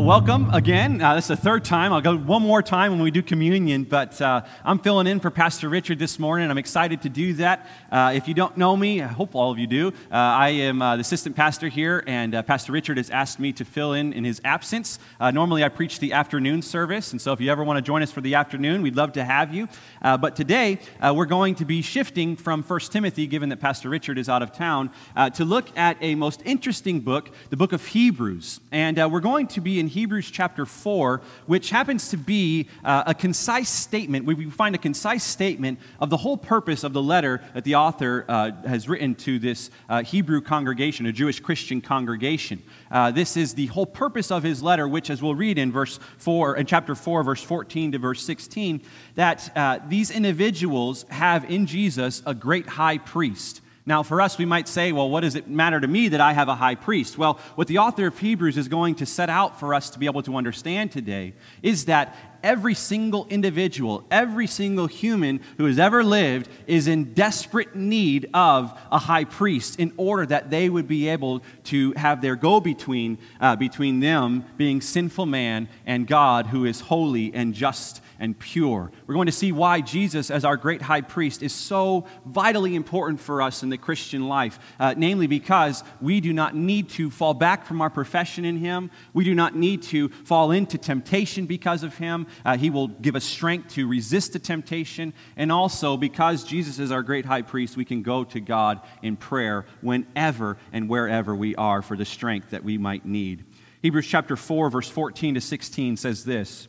Welcome again. Uh, this is the third time. I'll go one more time when we do communion, but uh, I'm filling in for Pastor Richard this morning. I'm excited to do that. Uh, if you don't know me, I hope all of you do. Uh, I am uh, the assistant pastor here, and uh, Pastor Richard has asked me to fill in in his absence. normally, I preach the afternoon service, and so if you ever want to join us for the afternoon, we'd love to have you. but today, we're going to be shifting from 1 Timothy, given that Pastor Richard is out of town, to look at a most interesting book, the book of Hebrews. And we're going to be in Hebrews chapter 4, which happens to be uh, a concise statement. We find a concise statement of the whole purpose of the letter that the author uh, has written to this uh, Hebrew congregation, a Jewish Christian congregation. Uh, this is the whole purpose of his letter, which, as we'll read in verse 4, in chapter 4, verse 14 to verse 16, that uh, these individuals have in Jesus a great high priest now, for us, we might say, well, what does it matter to me that I have a high priest? Well, what the author of Hebrews is going to set out for us to be able to understand today is that every single individual, every single human who has ever lived is in desperate need of a high priest in order that they would be able to have their go between uh, between them being sinful man and God who is holy and just and pure. We're going to see why Jesus, as our great high priest, is so vitally important for us in the Christian life. Uh, namely, because we do not need to fall back from our profession in Him, we do not need to fall into temptation because of Him. Uh, he will give us strength to resist the temptation. And also, because Jesus is our great high priest, we can go to God in prayer whenever and wherever we are for the strength that we might need. Hebrews chapter 4, verse 14 to 16 says this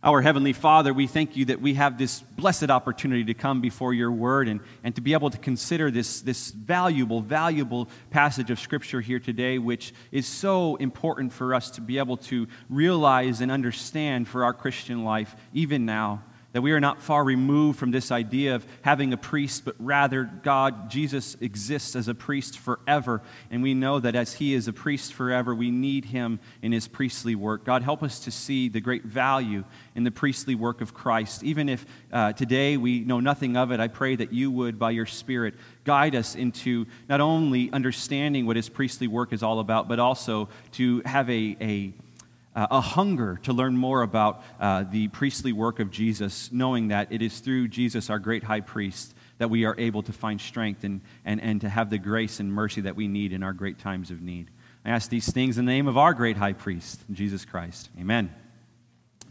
Our Heavenly Father, we thank you that we have this blessed opportunity to come before your word and, and to be able to consider this, this valuable, valuable passage of Scripture here today, which is so important for us to be able to realize and understand for our Christian life, even now that we are not far removed from this idea of having a priest, but rather God, Jesus exists as a priest forever. And we know that as he is a priest forever, we need him in his priestly work. God, help us to see the great value in the priestly work of Christ. Even if uh, today we know nothing of it, I pray that you would, by your Spirit, guide us into not only understanding what his priestly work is all about, but also to have a, a uh, a hunger to learn more about uh, the priestly work of Jesus, knowing that it is through Jesus, our great high priest, that we are able to find strength and, and, and to have the grace and mercy that we need in our great times of need. I ask these things in the name of our great high priest, Jesus Christ. Amen.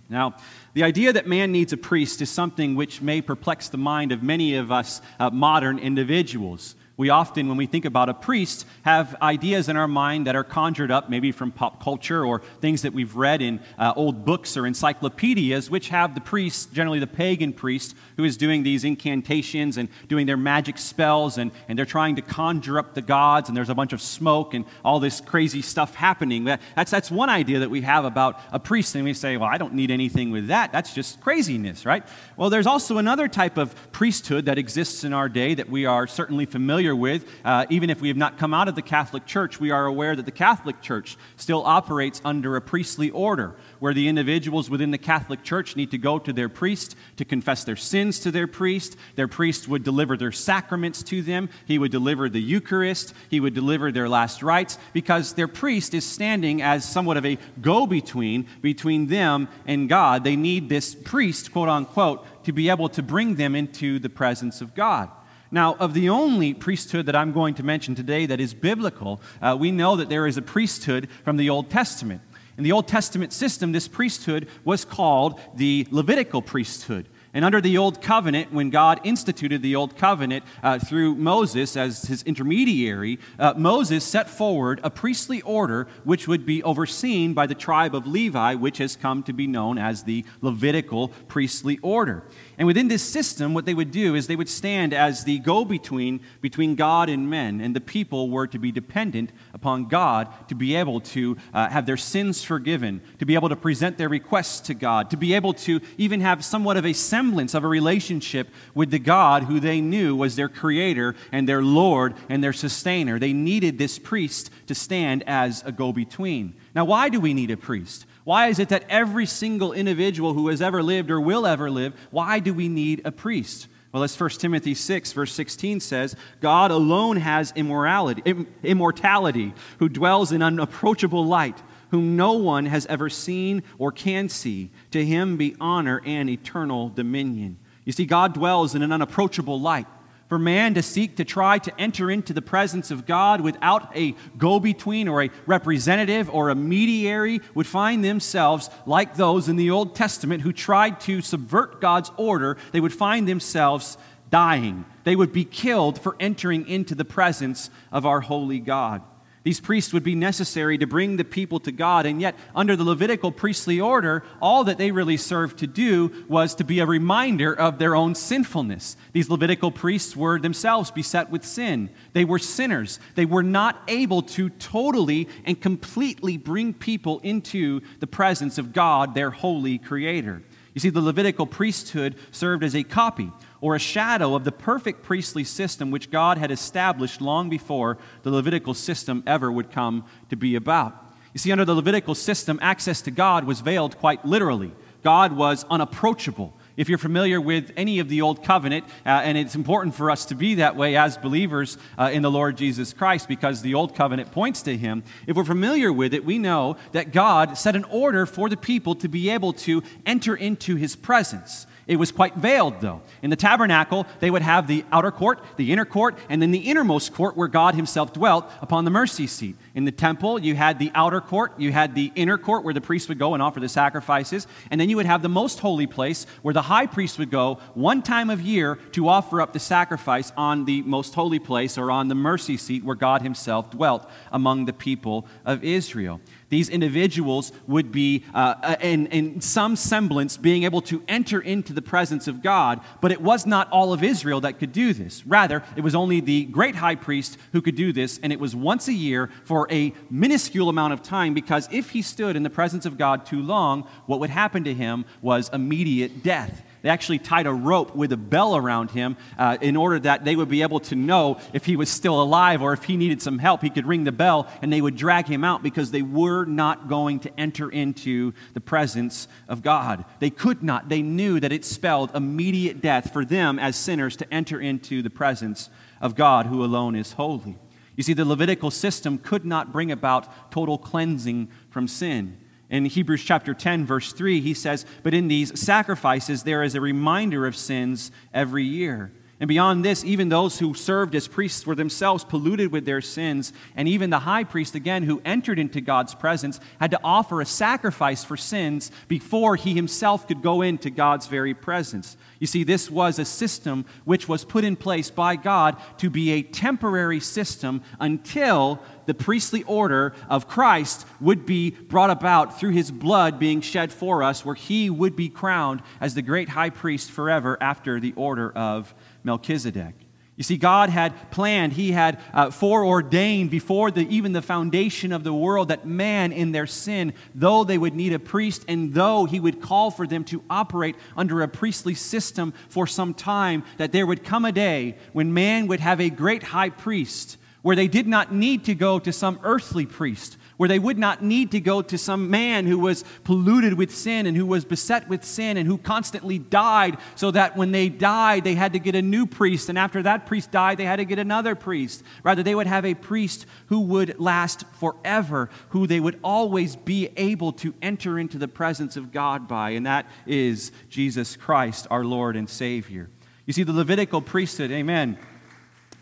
Now, the idea that man needs a priest is something which may perplex the mind of many of us uh, modern individuals. We often, when we think about a priest, have ideas in our mind that are conjured up maybe from pop culture or things that we've read in uh, old books or encyclopedias, which have the priest, generally the pagan priest, who is doing these incantations and doing their magic spells, and, and they're trying to conjure up the gods, and there's a bunch of smoke and all this crazy stuff happening. That's, that's one idea that we have about a priest, and we say, well, I don't need anything with that. That's just craziness, right? Well, there's also another type of priesthood that exists in our day that we are certainly familiar familiar with. Uh, even if we have not come out of the Catholic Church, we are aware that the Catholic Church still operates under a priestly order, where the individuals within the Catholic Church need to go to their priest to confess their sins to their priest. Their priest would deliver their sacraments to them. He would deliver the Eucharist. He would deliver their last rites because their priest is standing as somewhat of a go between between them and God. They need this priest, quote unquote, to be able to bring them into the presence of God. Now, of the only priesthood that I'm going to mention today that is biblical, uh, we know that there is a priesthood from the Old Testament. In the Old Testament system, this priesthood was called the Levitical priesthood. And under the Old Covenant, when God instituted the Old Covenant uh, through Moses as his intermediary, uh, Moses set forward a priestly order which would be overseen by the tribe of Levi, which has come to be known as the Levitical priestly order. And within this system, what they would do is they would stand as the go between between God and men, and the people were to be dependent upon God to be able to uh, have their sins forgiven, to be able to present their requests to God, to be able to even have somewhat of a semblance of a relationship with the God who they knew was their creator and their Lord and their sustainer. They needed this priest to stand as a go between. Now, why do we need a priest? Why is it that every single individual who has ever lived or will ever live, why do we need a priest? Well, as 1 Timothy 6, verse 16 says, God alone has immorality, immortality, who dwells in unapproachable light, whom no one has ever seen or can see. To him be honor and eternal dominion. You see, God dwells in an unapproachable light for man to seek to try to enter into the presence of God without a go between or a representative or a mediary would find themselves like those in the Old Testament who tried to subvert God's order. They would find themselves dying. They would be killed for entering into the presence of our holy God. These priests would be necessary to bring the people to God, and yet, under the Levitical priestly order, all that they really served to do was to be a reminder of their own sinfulness. These Levitical priests were themselves beset with sin. They were sinners. They were not able to totally and completely bring people into the presence of God, their holy Creator. You see, the Levitical priesthood served as a copy or a shadow of the perfect priestly system which God had established long before the Levitical system ever would come to be about. You see, under the Levitical system, access to God was veiled quite literally. God was unapproachable. If you're familiar with any of the Old Covenant, uh, and it's important for us to be that way as believers uh, in the Lord Jesus Christ because the Old Covenant points to Him, if we're familiar with it, we know that God set an order for the people to be able to enter into His presence. It was quite veiled, though. In the tabernacle, they would have the outer court, the inner court, and then the innermost court where God Himself dwelt upon the mercy seat. In the temple, you had the outer court, you had the inner court where the priest would go and offer the sacrifices, and then you would have the most holy place where the high priest would go one time of year to offer up the sacrifice on the most holy place or on the mercy seat where God Himself dwelt among the people of Israel. These individuals would be, uh, uh, in, in some semblance, being able to enter into the presence of God, but it was not all of Israel that could do this. Rather, it was only the great high priest who could do this, and it was once a year for a minuscule amount of time, because if he stood in the presence of God too long, what would happen to him was immediate death. They actually tied a rope with a bell around him uh, in order that they would be able to know if he was still alive or if he needed some help. He could ring the bell and they would drag him out because they were not going to enter into the presence of God. They could not. They knew that it spelled immediate death for them as sinners to enter into the presence of God who alone is holy. You see, the Levitical system could not bring about total cleansing from sin. In Hebrews chapter 10, verse 3, he says, But in these sacrifices there is a reminder of sins every year. And beyond this, even those who served as priests were themselves polluted with their sins. And even the high priest, again, who entered into God's presence, had to offer a sacrifice for sins before he himself could go into God's very presence. You see, this was a system which was put in place by God to be a temporary system until the priestly order of Christ would be brought about through his blood being shed for us, where he would be crowned as the great high priest forever after the order of Melchizedek. You see, God had planned, He had uh, foreordained before the, even the foundation of the world that man in their sin, though they would need a priest and though He would call for them to operate under a priestly system for some time, that there would come a day when man would have a great high priest where they did not need to go to some earthly priest where they would not need to go to some man who was polluted with sin and who was beset with sin and who constantly died, so that when they died, they had to get a new priest. And after that priest died, they had to get another priest. Rather, they would have a priest who would last forever, who they would always be able to enter into the presence of God by, and that is Jesus Christ, our Lord and Savior. You see, the Levitical priesthood, amen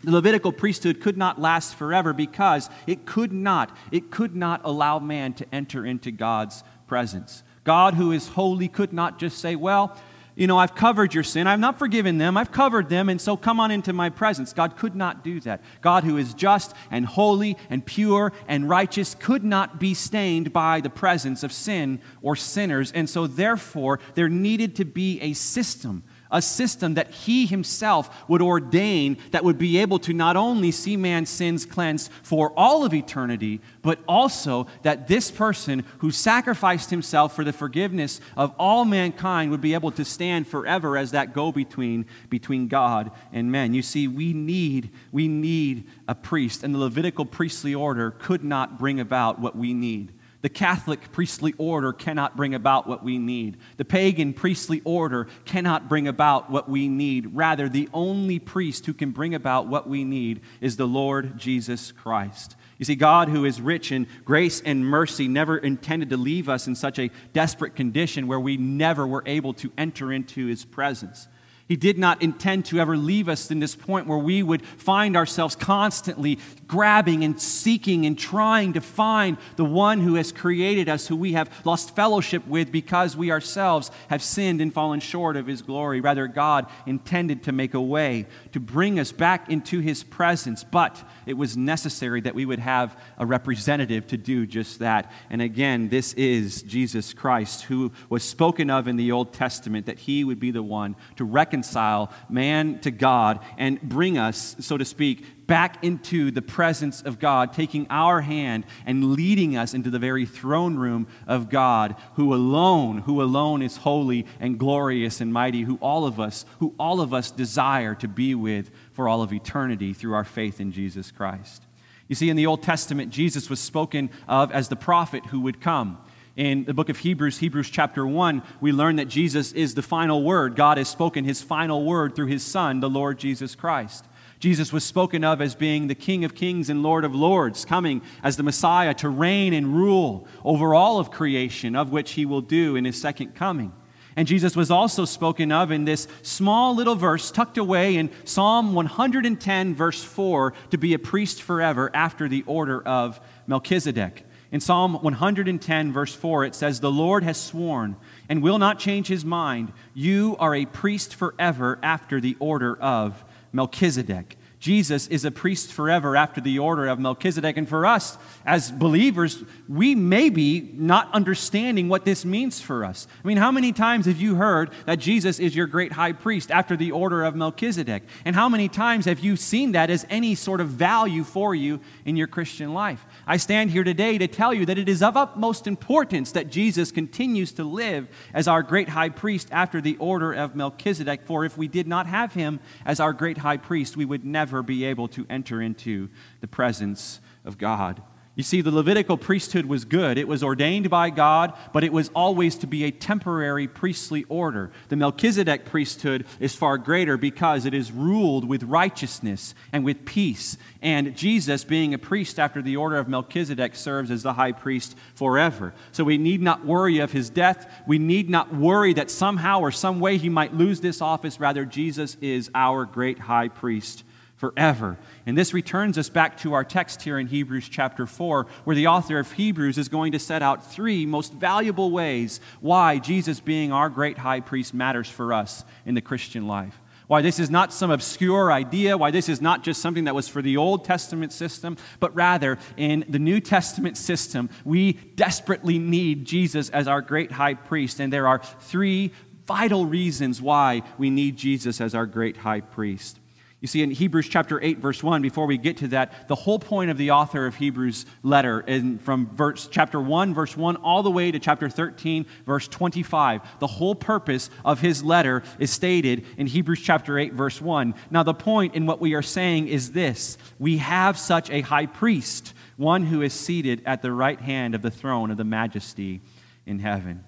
the Levitical priesthood could not last forever because it could not, it could not allow man to enter into God's presence. God, who is holy, could not just say, Well, you know, I've covered your sin. I've not forgiven them. I've covered them. And so come on into my presence. God could not do that. God, who is just and holy and pure and righteous, could not be stained by the presence of sin or sinners. And so, therefore, there needed to be a system a system that he himself would ordain that would be able to not only see man's sins cleansed for all of eternity, but also that this person who sacrificed himself for the forgiveness of all mankind would be able to stand forever as that go between between God and men. You see, we need we need a priest, and the Levitical priestly order could not bring about what we need. The Catholic priestly order cannot bring about what we need. The pagan priestly order cannot bring about what we need. Rather, the only priest who can bring about what we need is the Lord Jesus Christ. You see, God, who is rich in grace and mercy, never intended to leave us in such a desperate condition where we never were able to enter into his presence. He did not intend to ever leave us in this point where we would find ourselves constantly grabbing and seeking and trying to find the one who has created us, who we have lost fellowship with because we ourselves have sinned and fallen short of his glory. Rather, God intended to make a way to bring us back into his presence, but it was necessary that we would have a representative to do just that. And again, this is Jesus Christ, who was spoken of in the Old Testament, that he would be the one to reconcile reconcile man to God and bring us, so to speak, back into the presence of God, taking our hand and leading us into the very throne room of God, who alone, who alone is holy and glorious and mighty, who all of us, who all of us desire to be with for all of eternity through our faith in Jesus Christ. You see, in the Old Testament, Jesus was spoken of as the prophet who would come. In the book of Hebrews, Hebrews chapter 1, we learn that Jesus is the final word. God has spoken his final word through his Son, the Lord Jesus Christ. Jesus was spoken of as being the King of kings and Lord of lords, coming as the Messiah to reign and rule over all of creation, of which he will do in his second coming. And Jesus was also spoken of in this small little verse tucked away in Psalm 110, verse 4, to be a priest forever after the order of Melchizedek. In Psalm 110, verse 4, it says, The Lord has sworn and will not change his mind. You are a priest forever after the order of Melchizedek. Jesus is a priest forever after the order of Melchizedek. And for us as believers, we may be not understanding what this means for us. I mean, how many times have you heard that Jesus is your great high priest after the order of Melchizedek? And how many times have you seen that as any sort of value for you in your Christian life? I stand here today to tell you that it is of utmost importance that Jesus continues to live as our great high priest after the order of Melchizedek. For if we did not have him as our great high priest, we would never be able to enter into the presence of God. You see, the Levitical priesthood was good. It was ordained by God, but it was always to be a temporary priestly order. The Melchizedek priesthood is far greater because it is ruled with righteousness and with peace. And Jesus, being a priest after the order of Melchizedek, serves as the high priest forever. So we need not worry of his death. We need not worry that somehow or some way he might lose this office. Rather, Jesus is our great high priest forever. And this returns us back to our text here in Hebrews chapter 4, where the author of Hebrews is going to set out three most valuable ways why Jesus being our great high priest matters for us in the Christian life. Why this is not some obscure idea, why this is not just something that was for the Old Testament system, but rather in the New Testament system, we desperately need Jesus as our great high priest. And there are three vital reasons why we need Jesus as our great high priest. You see, in Hebrews chapter 8, verse 1, before we get to that, the whole point of the author of Hebrews' letter, in, from verse, chapter 1, verse 1, all the way to chapter 13, verse 25, the whole purpose of his letter is stated in Hebrews chapter 8, verse 1. Now, the point in what we are saying is this we have such a high priest, one who is seated at the right hand of the throne of the majesty in heaven.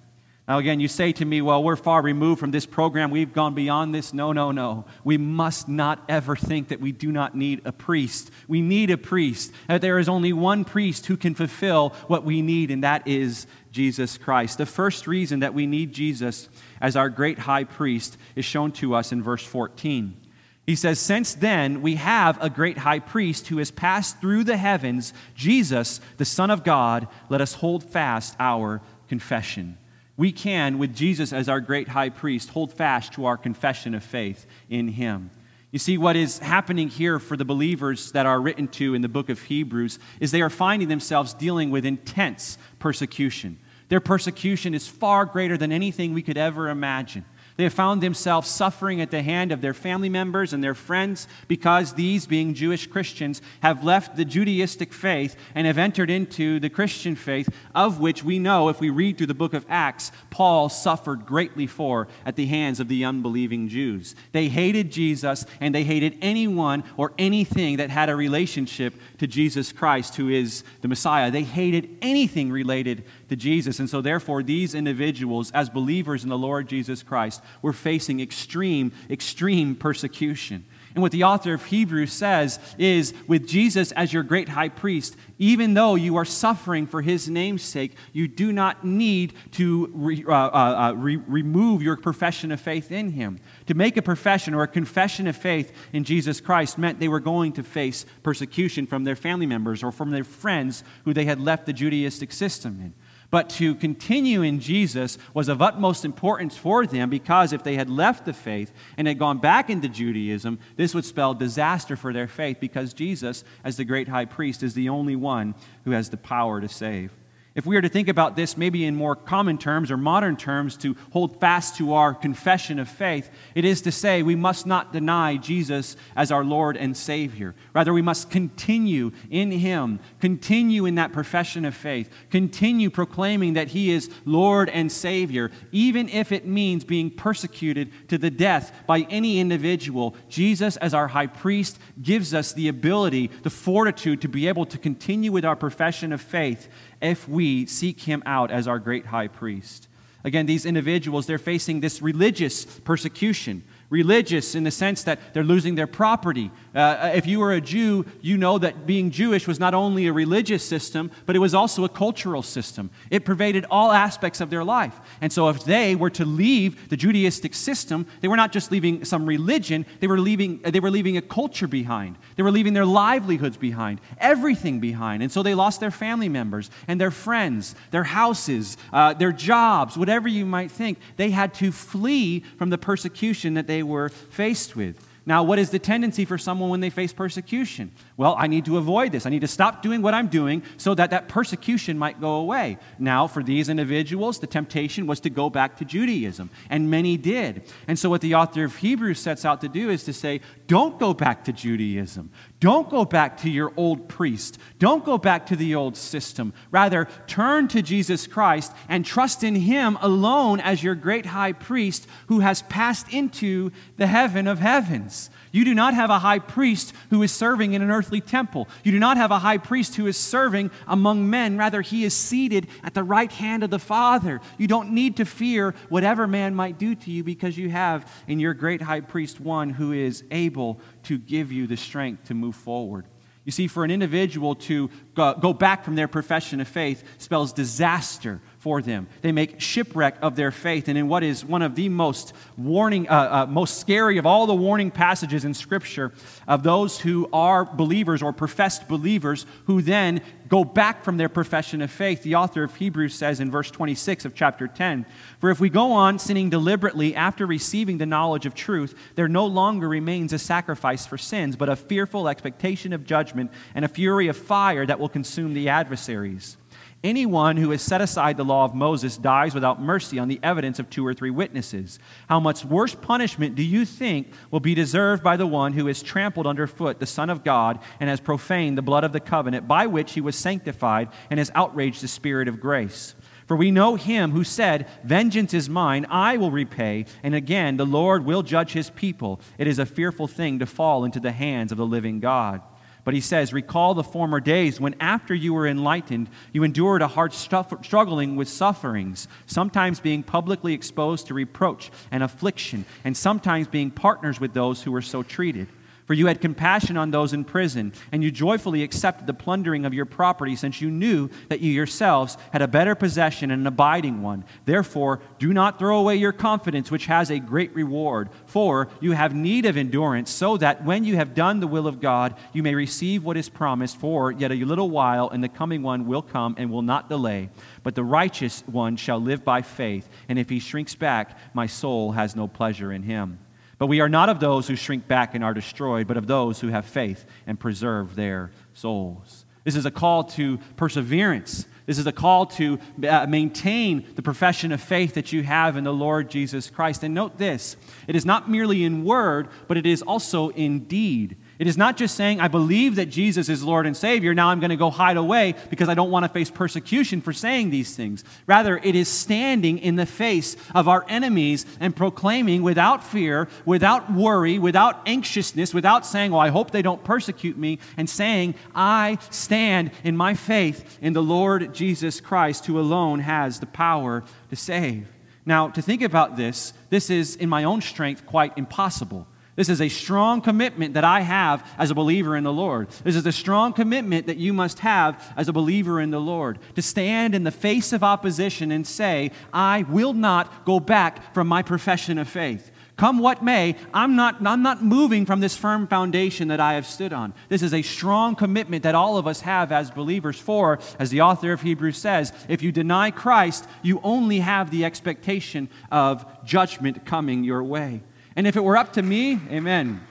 Now, again, you say to me, well, we're far removed from this program. We've gone beyond this. No, no, no. We must not ever think that we do not need a priest. We need a priest. That there is only one priest who can fulfill what we need, and that is Jesus Christ. The first reason that we need Jesus as our great high priest is shown to us in verse 14. He says, Since then we have a great high priest who has passed through the heavens, Jesus, the Son of God, let us hold fast our confession. We can, with Jesus as our great high priest, hold fast to our confession of faith in him. You see, what is happening here for the believers that are written to in the book of Hebrews is they are finding themselves dealing with intense persecution. Their persecution is far greater than anything we could ever imagine. They have found themselves suffering at the hand of their family members and their friends because these, being Jewish Christians, have left the Judaistic faith and have entered into the Christian faith, of which we know, if we read through the book of Acts, Paul suffered greatly for at the hands of the unbelieving Jews. They hated Jesus and they hated anyone or anything that had a relationship to Jesus Christ, who is the Messiah. They hated anything related to Jesus. And so, therefore, these individuals, as believers in the Lord Jesus Christ, were facing extreme, extreme persecution. And what the author of Hebrews says is with Jesus as your great high priest, even though you are suffering for his name's sake, you do not need to re, uh, uh, uh, re- remove your profession of faith in him. To make a profession or a confession of faith in Jesus Christ meant they were going to face persecution from their family members or from their friends who they had left the Judaistic system in. But to continue in Jesus was of utmost importance for them because if they had left the faith and had gone back into Judaism, this would spell disaster for their faith because Jesus, as the great high priest, is the only one who has the power to save. If we are to think about this maybe in more common terms or modern terms to hold fast to our confession of faith, it is to say we must not deny Jesus as our Lord and Savior. Rather, we must continue in Him, continue in that profession of faith, continue proclaiming that He is Lord and Savior, even if it means being persecuted to the death by any individual. Jesus, as our high priest, gives us the ability, the fortitude to be able to continue with our profession of faith if we seek him out as our great high priest. Again, these individuals, they're facing this religious persecution religious in the sense that they're losing their property. Uh, if you were a Jew, you know that being Jewish was not only a religious system, but it was also a cultural system. It pervaded all aspects of their life. And so, if they were to leave the Judaistic system, they were not just leaving some religion, they were leaving, they were leaving a culture behind. They were leaving their livelihoods behind, everything behind. And so, they lost their family members and their friends, their houses, uh, their jobs, whatever you might think. They had to flee from the persecution that they they were faced with. Now, what is the tendency for someone when they face persecution? Well, I need to avoid this. I need to stop doing what I'm doing so that that persecution might go away. Now, for these individuals, the temptation was to go back to Judaism, and many did. And so, what the author of Hebrews sets out to do is to say, don't go back to Judaism. Don't go back to your old priest. Don't go back to the old system. Rather, turn to Jesus Christ and trust in Him alone as your great high priest who has passed into the heaven of heavens. You do not have a high priest who is serving in an earthly temple. You do not have a high priest who is serving among men. Rather, he is seated at the right hand of the Father. You don't need to fear whatever man might do to you because you have in your great high priest one who is able to give you the strength to move forward. You see, for an individual to go back from their profession of faith spells disaster for them. They make shipwreck of their faith. And in what is one of the most warning, uh, uh, most scary of all the warning passages in Scripture of those who are believers or professed believers who then go back from their profession of faith, the author of Hebrews says in verse 26 of chapter 10 For if we go on sinning deliberately after receiving the knowledge of truth, there no longer remains a sacrifice for sins, but a fearful expectation of judgment and a fury of fire that will consume the adversaries. Anyone who has set aside the law of Moses dies without mercy on the evidence of two or three witnesses. How much worse punishment do you think will be deserved by the one who has trampled underfoot the Son of God and has profaned the blood of the covenant by which he was sanctified and has outraged the Spirit of grace? For we know him who said, Vengeance is mine, I will repay. And again, the Lord will judge his people. It is a fearful thing to fall into the hands of the living God. But he says, Recall the former days when, after you were enlightened, you endured a hard struggling with sufferings, sometimes being publicly exposed to reproach and affliction, and sometimes being partners with those who were so treated. For you had compassion on those in prison, and you joyfully accepted the plundering of your property, since you knew that you yourselves had a better possession and an abiding one. Therefore, do not throw away your confidence, which has a great reward. For you have need of endurance, so that when you have done the will of God, you may receive what is promised. For yet a little while, and the coming one will come and will not delay. But the righteous one shall live by faith, and if he shrinks back, my soul has no pleasure in him. But we are not of those who shrink back and are destroyed, but of those who have faith and preserve their souls. This is a call to perseverance. This is a call to uh, maintain the profession of faith that you have in the Lord Jesus Christ. And note this it is not merely in word, but it is also in deed. It is not just saying, I believe that Jesus is Lord and Savior, now I'm going to go hide away because I don't want to face persecution for saying these things. Rather, it is standing in the face of our enemies and proclaiming without fear, without worry, without anxiousness, without saying, Well, I hope they don't persecute me, and saying, I stand in my faith in the Lord Jesus Christ, who alone has the power to save. Now, to think about this, this is in my own strength quite impossible. This is a strong commitment that I have as a believer in the Lord. This is a strong commitment that you must have as a believer in the Lord. To stand in the face of opposition and say, I will not go back from my profession of faith. Come what may, I'm not, I'm not moving from this firm foundation that I have stood on. This is a strong commitment that all of us have as believers. For, as the author of Hebrews says, if you deny Christ, you only have the expectation of judgment coming your way. And if it were up to me, amen.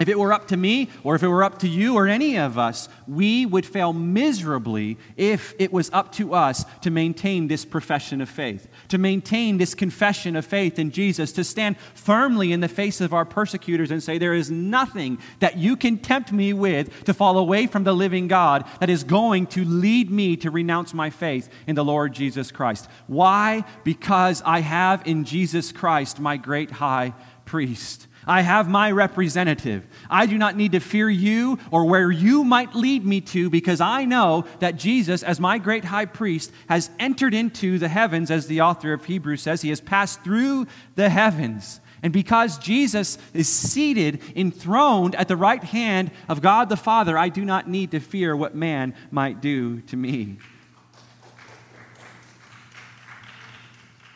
If it were up to me, or if it were up to you or any of us, we would fail miserably if it was up to us to maintain this profession of faith, to maintain this confession of faith in Jesus, to stand firmly in the face of our persecutors and say, There is nothing that you can tempt me with to fall away from the living God that is going to lead me to renounce my faith in the Lord Jesus Christ. Why? Because I have in Jesus Christ my great high priest. I have my representative. I do not need to fear you or where you might lead me to because I know that Jesus, as my great high priest, has entered into the heavens, as the author of Hebrews says. He has passed through the heavens. And because Jesus is seated, enthroned at the right hand of God the Father, I do not need to fear what man might do to me.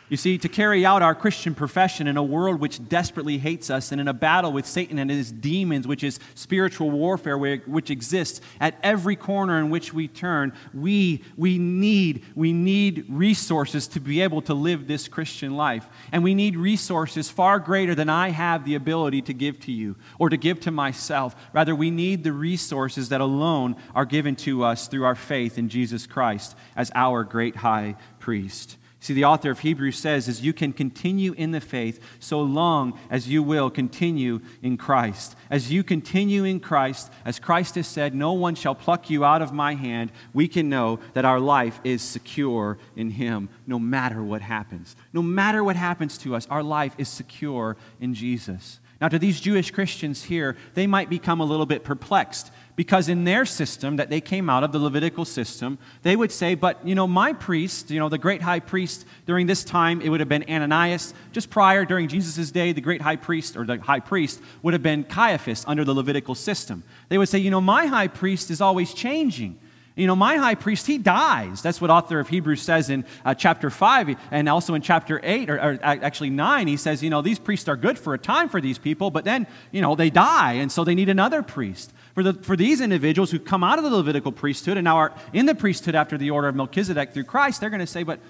You see, to carry out our Christian profession in a world which desperately hates us and in a battle with Satan and his demons, which is spiritual warfare which exists at every corner in which we turn, we, we, need, we need resources to be able to live this Christian life. And we need resources far greater than I have the ability to give to you or to give to myself. Rather, we need the resources that alone are given to us through our faith in Jesus Christ as our great high priest. See, the author of Hebrews says, is you can continue in the faith so long as you will continue in Christ. As you continue in Christ, as Christ has said, no one shall pluck you out of my hand, we can know that our life is secure in Him no matter what happens. No matter what happens to us, our life is secure in Jesus. Now, to these Jewish Christians here, they might become a little bit perplexed because in their system that they came out of, the Levitical system, they would say, but, you know, my priest, you know, the great high priest during this time, it would have been Ananias. Just prior, during Jesus' day, the great high priest, or the high priest, would have been Caiaphas under the Levitical system. They would say, you know, my high priest is always changing. You know, my high priest, he dies. That's what author of Hebrews says in uh, chapter 5 and also in chapter 8, or, or, actually 9. He says, you know, these priests are good for a time for these people, but then, you know, they die, and so they need another priest. For, the, for these individuals who come out of the Levitical priesthood and now are in the priesthood after the order of Melchizedek through Christ, they're going to say, but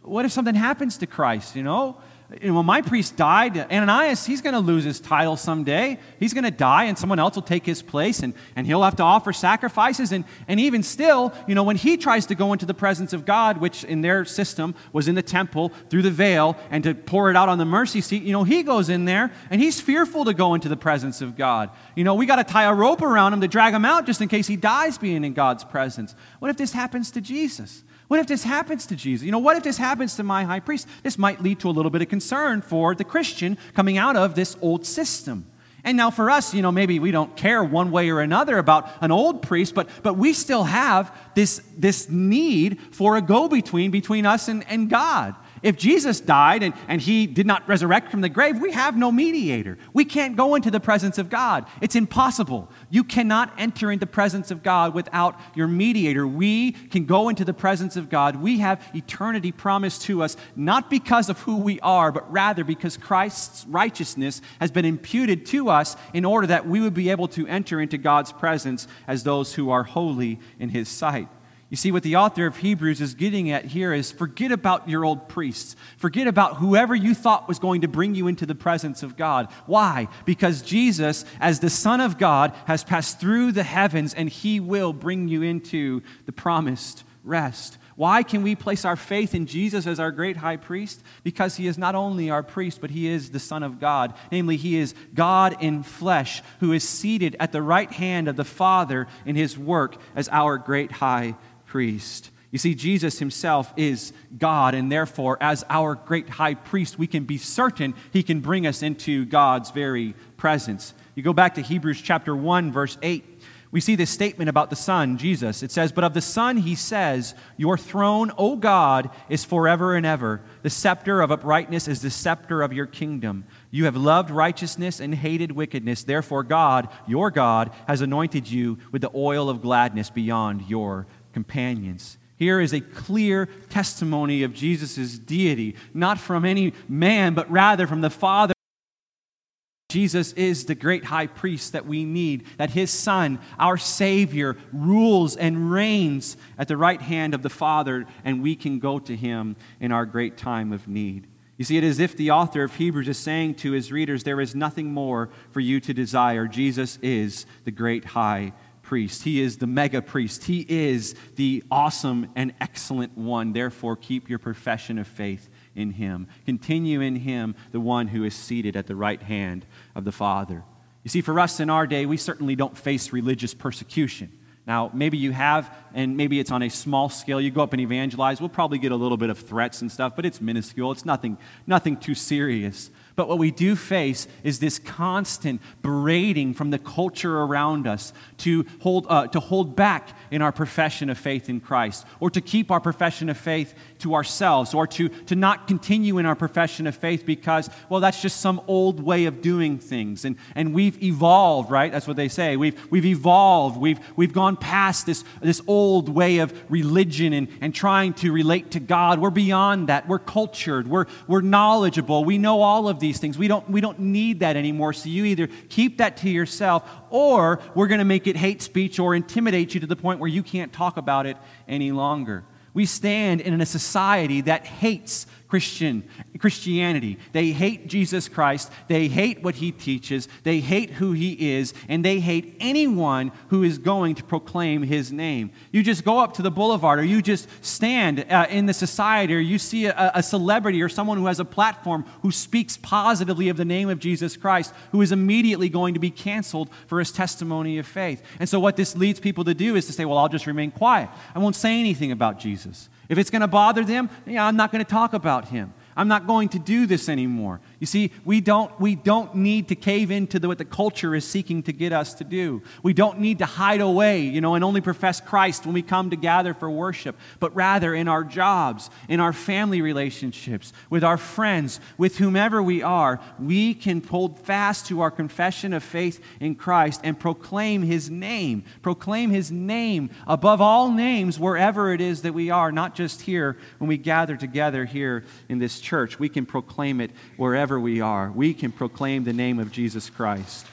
what if something happens to Christ, you know? When my priest died, Ananias, he's going to lose his title someday. He's going to die, and someone else will take his place, and, and he'll have to offer sacrifices. And, and even still, you know, when he tries to go into the presence of God, which in their system was in the temple through the veil, and to pour it out on the mercy seat, you know, he goes in there, and he's fearful to go into the presence of God. You know, we got to tie a rope around him to drag him out just in case he dies being in God's presence. What if this happens to Jesus? What if this happens to Jesus? You know, what if this happens to my high priest? This might lead to a little bit of concern for the Christian coming out of this old system. And now for us, you know, maybe we don't care one way or another about an old priest, but, but we still have this, this need for a go between between us and, and God. If Jesus died and, and he did not resurrect from the grave, we have no mediator. We can't go into the presence of God. It's impossible. You cannot enter into the presence of God without your mediator. We can go into the presence of God. We have eternity promised to us, not because of who we are, but rather because Christ's righteousness has been imputed to us in order that we would be able to enter into God's presence as those who are holy in his sight. You see, what the author of Hebrews is getting at here is forget about your old priests. Forget about whoever you thought was going to bring you into the presence of God. Why? Because Jesus, as the Son of God, has passed through the heavens and he will bring you into the promised rest. Why can we place our faith in Jesus as our great high priest? Because he is not only our priest, but he is the Son of God. Namely, he is God in flesh, who is seated at the right hand of the Father in his work as our great high priest. You see, Jesus himself is God, and therefore, as our great high priest, we can be certain he can bring us into God's very presence. You go back to Hebrews chapter 1, verse 8. We see this statement about the Son, Jesus. It says, But of the Son, he says, Your throne, O God, is forever and ever. The scepter of uprightness is the scepter of your kingdom. You have loved righteousness and hated wickedness. Therefore, God, your God, has anointed you with the oil of gladness beyond your companions. Here is a clear testimony of Jesus' deity, not from any man, but rather from the Father. Jesus is the great high priest that we need, that his Son, our Savior, rules and reigns at the right hand of the Father, and we can go to him in our great time of need. You see, it is as if the author of Hebrews is saying to his readers, There is nothing more for you to desire. Jesus is the great high priest. He is the mega priest. He is the awesome and excellent one. Therefore, keep your profession of faith in him. Continue in him, the one who is seated at the right hand of the Father. You see, for us in our day, we certainly don't face religious persecution. Now, maybe you have, and maybe it's on a small scale. You go up and evangelize. We'll probably get a little bit of threats and stuff, but it's minuscule. It's nothing, nothing too serious. But what we do face is this constant berating from the culture around us to hold, uh, to hold back in our profession of faith in Christ, or to keep our profession of faith to ourselves, or to, to not continue in our profession of faith because, well, that's just some old way of doing things. And, and we've evolved, right? That's what they say. We've, we've evolved. We've, we've gone past this, this old way of religion and, and trying to relate to God. We're beyond that. We're cultured. We're, we're knowledgeable. We know all of these things. We don't, we don't need that anymore. So you either keep that to yourself or we're going to make it hate speech or intimidate you to the point where you can't talk about it any longer. We stand in a society that hates Christian, Christianity. They hate Jesus Christ. They hate what he teaches. They hate who he is. And they hate anyone who is going to proclaim his name. You just go up to the boulevard or you just stand uh, in the society or you see a, a celebrity or someone who has a platform who speaks positively of the name of Jesus Christ, who is immediately going to be canceled for his testimony of faith. And so, what this leads people to do is to say, Well, I'll just remain quiet. I won't say anything about Jesus. If it's going to bother them, yeah, I'm not going to talk about him. I'm not going to do this anymore. You see, we don't, we don't need to cave into the, what the culture is seeking to get us to do. We don't need to hide away, you know, and only profess Christ when we come to gather for worship, but rather in our jobs, in our family relationships, with our friends, with whomever we are, we can hold fast to our confession of faith in Christ and proclaim His name. Proclaim His name above all names wherever it is that we are, not just here when we gather together here in this church. We can proclaim it wherever we are. We can proclaim the name of Jesus Christ.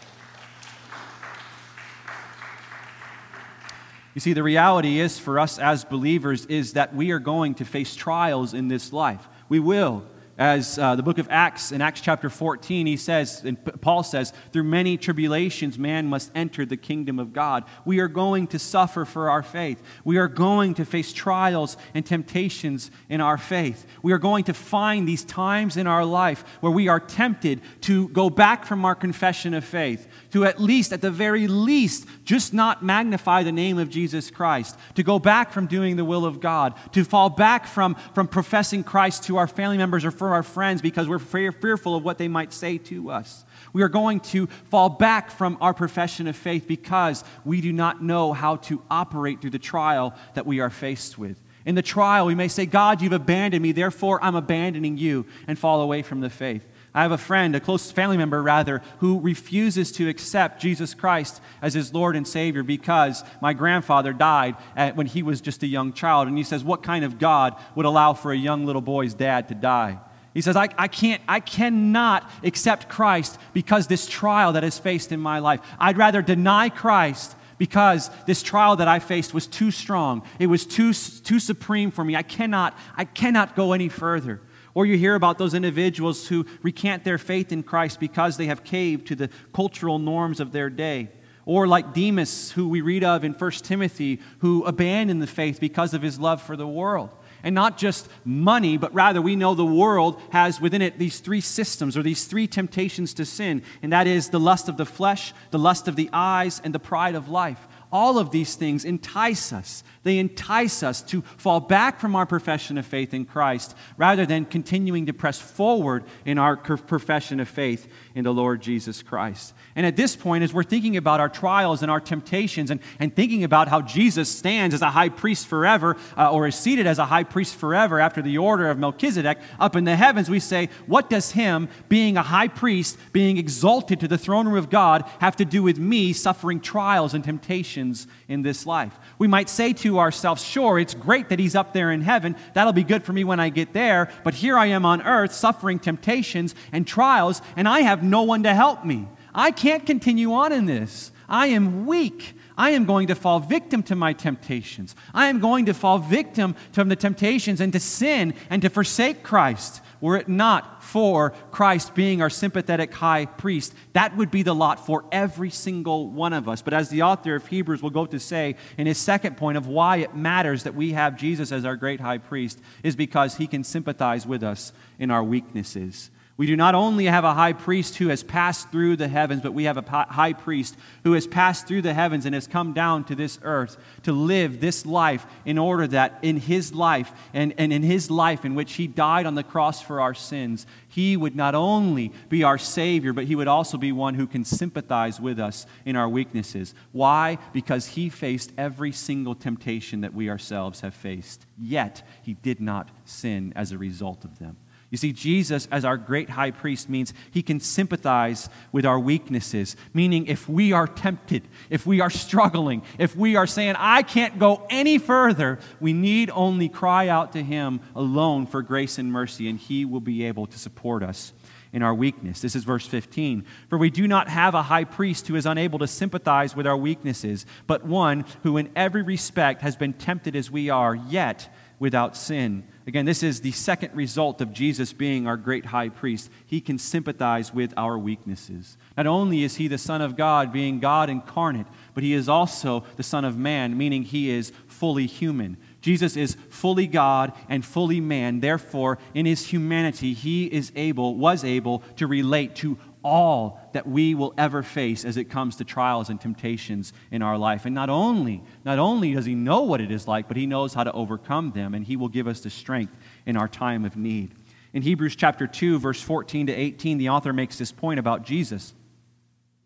You see, the reality is for us as believers is that we are going to face trials in this life. We will as uh, the book of Acts, in Acts chapter 14, he says, and Paul says, through many tribulations, man must enter the kingdom of God. We are going to suffer for our faith. We are going to face trials and temptations in our faith. We are going to find these times in our life where we are tempted to go back from our confession of faith, to at least, at the very least, just not magnify the name of Jesus Christ, to go back from doing the will of God, to fall back from, from professing Christ to our family members or for our friends because we're fearful of what they might say to us. We are going to fall back from our profession of faith because we do not know how to operate through the trial that we are faced with. In the trial, we may say, God, you've abandoned me, therefore I'm abandoning you, and fall away from the faith. I have a friend, a close family member rather, who refuses to accept Jesus Christ as his Lord and Savior because my grandfather died at, when he was just a young child. And he says, What kind of God would allow for a young little boy's dad to die? He says, I, I, can't, I cannot accept Christ because this trial that is faced in my life. I'd rather deny Christ because this trial that I faced was too strong. It was too, too supreme for me. I cannot, I cannot go any further. Or you hear about those individuals who recant their faith in Christ because they have caved to the cultural norms of their day. Or like Demas, who we read of in 1 Timothy, who abandoned the faith because of his love for the world. And not just money, but rather we know the world has within it these three systems or these three temptations to sin. And that is the lust of the flesh, the lust of the eyes, and the pride of life all of these things entice us. They entice us to fall back from our profession of faith in Christ rather than continuing to press forward in our profession of faith in the Lord Jesus Christ. And at this point, as we're thinking about our trials and our temptations and, and thinking about how Jesus stands as a high priest forever uh, or is seated as a high priest forever after the order of Melchizedek up in the heavens, we say, what does him, being a high priest, being exalted to the throne room of God, have to do with me suffering trials and temptations in this life? We might say to ourselves, sure, it's great that he's up there in heaven. That'll be good for me when I get there. But here I am on earth suffering temptations and trials, and I have no one to help me. I can't continue on in this. I am weak. I am going to fall victim to my temptations. I am going to fall victim to the temptations and to sin and to forsake Christ. Were it not for Christ being our sympathetic high priest, that would be the lot for every single one of us. But as the author of Hebrews will go to say in his second point of why it matters that we have Jesus as our great high priest, is because he can sympathize with us in our weaknesses. We do not only have a high priest who has passed through the heavens, but we have a high priest who has passed through the heavens and has come down to this earth to live this life in order that in his life and, and in his life in which he died on the cross for our sins, he would not only be our Savior, but he would also be one who can sympathize with us in our weaknesses. Why? Because he faced every single temptation that we ourselves have faced, yet he did not sin as a result of them. You see, Jesus, as our great high priest, means he can sympathize with our weaknesses. Meaning, if we are tempted, if we are struggling, if we are saying, I can't go any further, we need only cry out to him alone for grace and mercy, and he will be able to support us in our weakness. This is verse 15. For we do not have a high priest who is unable to sympathize with our weaknesses, but one who in every respect has been tempted as we are, yet without sin. Again, this is the second result of Jesus being our great high priest. He can sympathize with our weaknesses. Not only is he the Son of God, being God incarnate, but he is also the Son of Man, meaning he is fully human. Jesus is fully God and fully man. Therefore, in his humanity, he is able, was able to relate to all that we will ever face as it comes to trials and temptations in our life. And not only, not only does he know what it is like, but he knows how to overcome them, and he will give us the strength in our time of need. In Hebrews chapter 2, verse 14 to 18, the author makes this point about Jesus.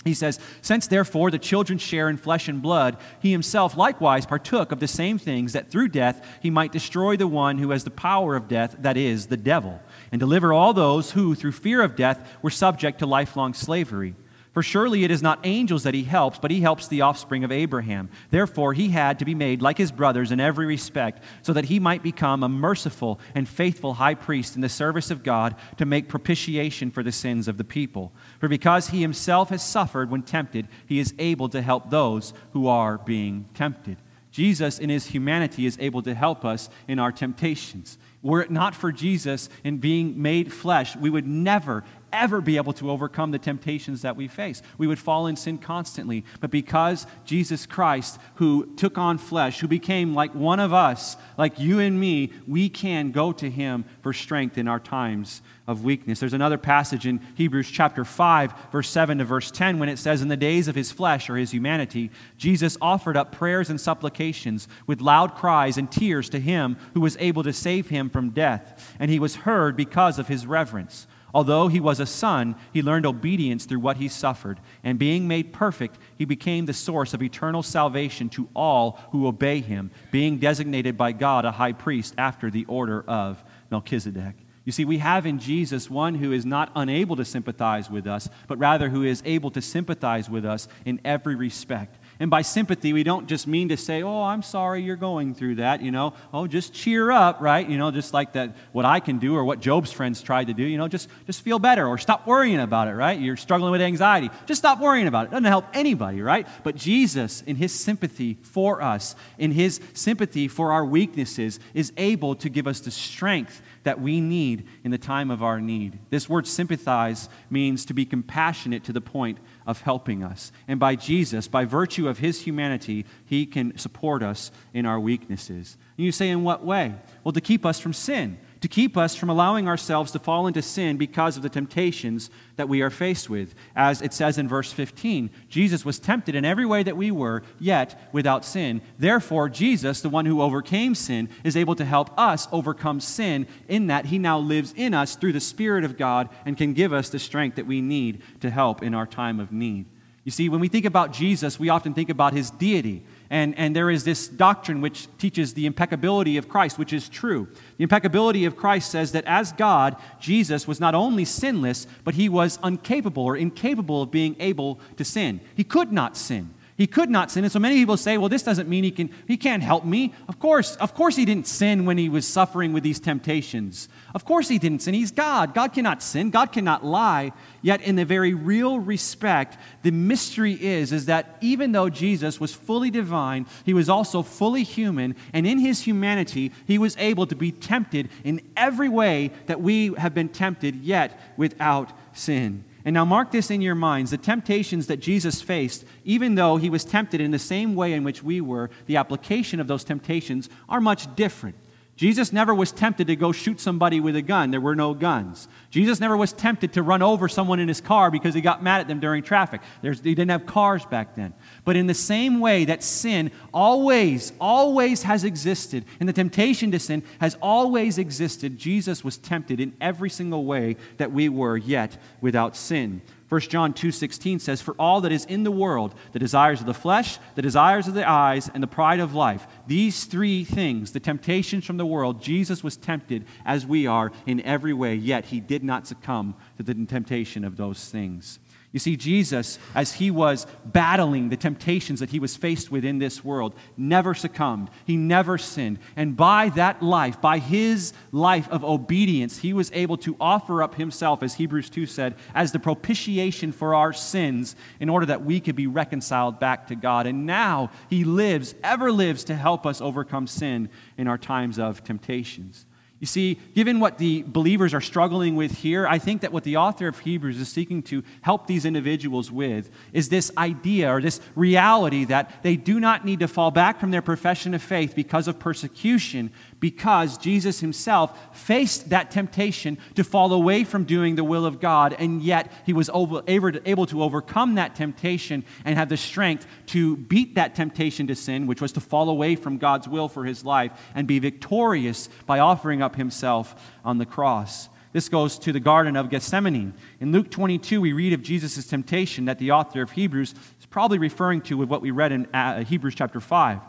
He says, Since therefore the children share in flesh and blood, he himself likewise partook of the same things, that through death he might destroy the one who has the power of death, that is, the devil and deliver all those who, through fear of death, were subject to lifelong slavery. For surely it is not angels that he helps, but he helps the offspring of Abraham. Therefore, he had to be made like his brothers in every respect, so that he might become a merciful and faithful high priest in the service of God to make propitiation for the sins of the people. For because he himself has suffered when tempted, he is able to help those who are being tempted. Jesus, in his humanity, is able to help us in our temptations. Were it not for Jesus in being made flesh, we would never, ever be able to overcome the temptations that we face. We would fall in sin constantly. But because Jesus Christ, who took on flesh, who became like one of us, like you and me, we can go to him for strength in our times of weakness. There's another passage in Hebrews chapter 5, verse 7 to verse 10, when it says, In the days of his flesh, or his humanity, Jesus offered up prayers and supplications with loud cries and tears to him who was able to save him from death, and he was heard because of his reverence. Although he was a son, he learned obedience through what he suffered, and being made perfect, he became the source of eternal salvation to all who obey him, being designated by God a high priest after the order of Melchizedek. You see, we have in Jesus one who is not unable to sympathize with us, but rather who is able to sympathize with us in every respect. And by sympathy, we don't just mean to say, oh, I'm sorry you're going through that, you know, oh, just cheer up, right? You know, just like that, what I can do or what Job's friends tried to do, you know, just, just feel better or stop worrying about it, right? You're struggling with anxiety. Just stop worrying about it. It doesn't help anybody, right? But Jesus, in his sympathy for us, in his sympathy for our weaknesses, is able to give us the strength that we need in the time of our need. This word sympathize means to be compassionate to the point of helping us. And by Jesus, by virtue of his humanity, he can support us in our weaknesses. And you say, in what way? Well, to keep us from sin to keep us from allowing ourselves to fall into sin because of the temptations that we are faced with. As it says in verse 15, Jesus was tempted in every way that we were, yet without sin. Therefore, Jesus, the one who overcame sin, is able to help us overcome sin in that he now lives in us through the Spirit of God and can give us the strength that we need to help in our time of need. You see, when we think about Jesus, we often think about his deity. And, and there is this doctrine which teaches the impeccability of Christ, which is true. The impeccability of Christ says that as God, Jesus was not only sinless, but he was incapable or incapable of being able to sin. He could not sin. He could not sin. And so many people say, well, this doesn't mean he, can, he can't help me. Of course, of course he didn't sin when he was suffering with these temptations. Of course he didn't sin. He's God. God cannot sin. God cannot lie. Yet in the very real respect, the mystery is, is that even though Jesus was fully divine, he was also fully human. And in his humanity, he was able to be tempted in every way that we have been tempted, yet without sin. And now mark this in your minds the temptations that Jesus faced, even though he was tempted in the same way in which we were, the application of those temptations are much different. Jesus never was tempted to go shoot somebody with a gun. There were no guns. Jesus never was tempted to run over someone in his car because he got mad at them during traffic. There's, they didn't have cars back then. But in the same way that sin always, always has existed, and the temptation to sin has always existed, Jesus was tempted in every single way that we were, yet without sin. 1 John 2:16 says for all that is in the world the desires of the flesh the desires of the eyes and the pride of life these three things the temptations from the world Jesus was tempted as we are in every way yet he did not succumb to the temptation of those things you see, Jesus, as he was battling the temptations that he was faced with in this world, never succumbed. He never sinned. And by that life, by his life of obedience, he was able to offer up himself, as Hebrews 2 said, as the propitiation for our sins in order that we could be reconciled back to God. And now he lives, ever lives, to help us overcome sin in our times of temptations. You see, given what the believers are struggling with here, I think that what the author of Hebrews is seeking to help these individuals with is this idea or this reality that they do not need to fall back from their profession of faith because of persecution, because Jesus himself faced that temptation to fall away from doing the will of God, and yet he was able to overcome that temptation and have the strength to beat that temptation to sin, which was to fall away from God's will for his life, and be victorious by offering up himself on the cross. This goes to the Garden of Gethsemane. In Luke 22, we read of Jesus' temptation that the author of Hebrews is probably referring to with what we read in uh, Hebrews chapter 5.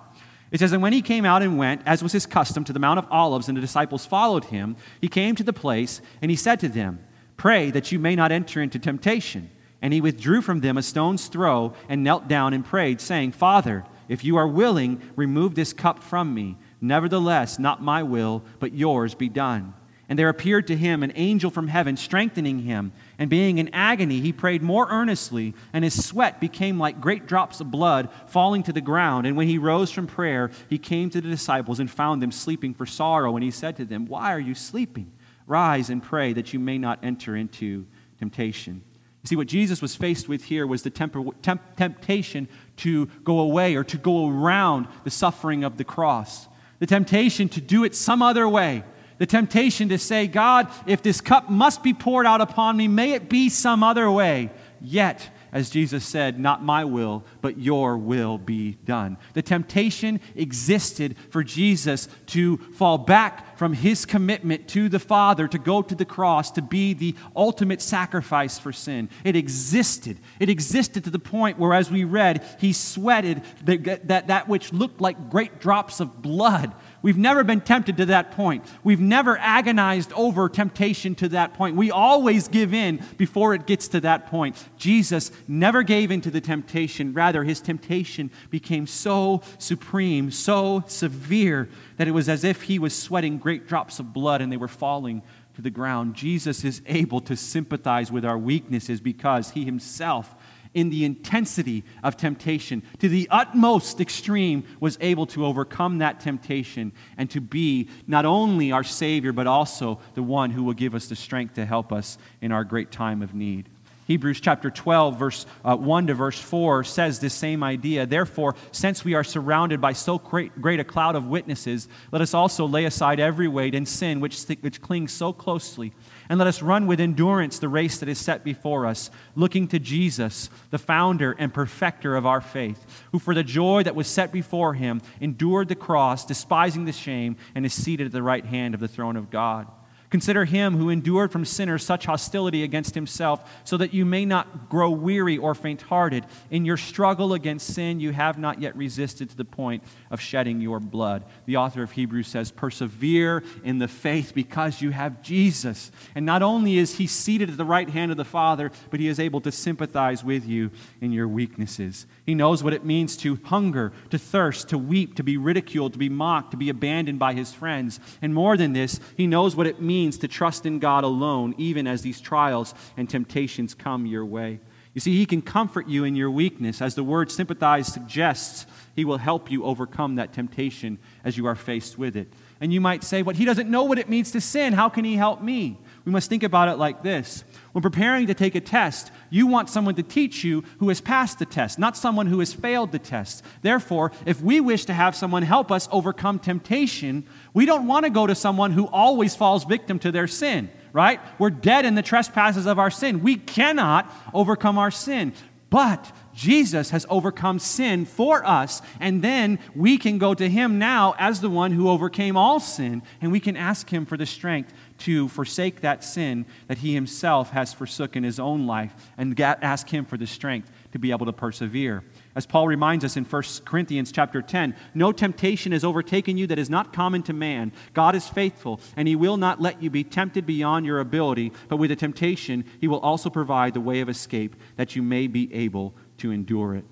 It says, And when he came out and went, as was his custom, to the Mount of Olives, and the disciples followed him, he came to the place, and he said to them, Pray that you may not enter into temptation. And he withdrew from them a stone's throw, and knelt down and prayed, saying, Father, if you are willing, remove this cup from me. Nevertheless, not my will, but yours be done. And there appeared to him an angel from heaven, strengthening him. And being in agony, he prayed more earnestly, and his sweat became like great drops of blood falling to the ground. And when he rose from prayer, he came to the disciples and found them sleeping for sorrow. And he said to them, Why are you sleeping? Rise and pray that you may not enter into temptation. You see, what Jesus was faced with here was the temp- temp- temptation to go away or to go around the suffering of the cross, the temptation to do it some other way the temptation to say, God, if this cup must be poured out upon me, may it be some other way. Yet, as Jesus said, Not my will, but your will be done. The temptation existed for Jesus to fall back from his commitment to the Father, to go to the cross, to be the ultimate sacrifice for sin. It existed. It existed to the point where, as we read, he sweated that, that, that which looked like great drops of blood We've never been tempted to that point. We've never agonized over temptation to that point. We always give in before it gets to that point. Jesus never gave in to the temptation. Rather, his temptation became so supreme, so severe, that it was as if he was sweating great drops of blood and they were falling to the ground. Jesus is able to sympathize with our weaknesses because he himself in the intensity of temptation to the utmost extreme was able to overcome that temptation and to be not only our Savior, but also the one who will give us the strength to help us in our great time of need. Hebrews chapter 12, verse uh, 1 to verse 4 says this same idea. Therefore, since we are surrounded by so great, a cloud of witnesses, let us also lay aside every weight and sin which, which clings so closely and let us run with endurance the race that is set before us, looking to Jesus, the founder and perfecter of our faith, who for the joy that was set before him endured the cross, despising the shame, and is seated at the right hand of the throne of God. Consider him who endured from sinners such hostility against himself, so that you may not grow weary or faint hearted. In your struggle against sin, you have not yet resisted to the point of shedding your blood. The author of Hebrews says, Persevere in the faith because you have Jesus. And not only is he seated at the right hand of the Father, but he is able to sympathize with you in your weaknesses. He knows what it means to hunger, to thirst, to weep, to be ridiculed, to be mocked, to be abandoned by his friends. And more than this, he knows what it means to trust in God alone, even as these trials and temptations come your way. You see, he can comfort you in your weakness. As the word sympathize suggests, he will help you overcome that temptation as you are faced with it. And you might say, but he doesn't know what it means to sin. How can he help me? We must think about it like this when preparing to take a test, you want someone to teach you who has passed the test, not someone who has failed the test. Therefore, if we wish to have someone help us overcome temptation, we don't want to go to someone who always falls victim to their sin, right? We're dead in the trespasses of our sin. We cannot overcome our sin. But Jesus has overcome sin for us, and then we can go to Him now as the one who overcame all sin, and we can ask Him for the strength to forsake that sin that he himself has forsook in his own life and ask him for the strength to be able to persevere. As Paul reminds us in 1 Corinthians chapter 10, no temptation has overtaken you that is not common to man. God is faithful, and he will not let you be tempted beyond your ability, but with the temptation, he will also provide the way of escape that you may be able to endure it.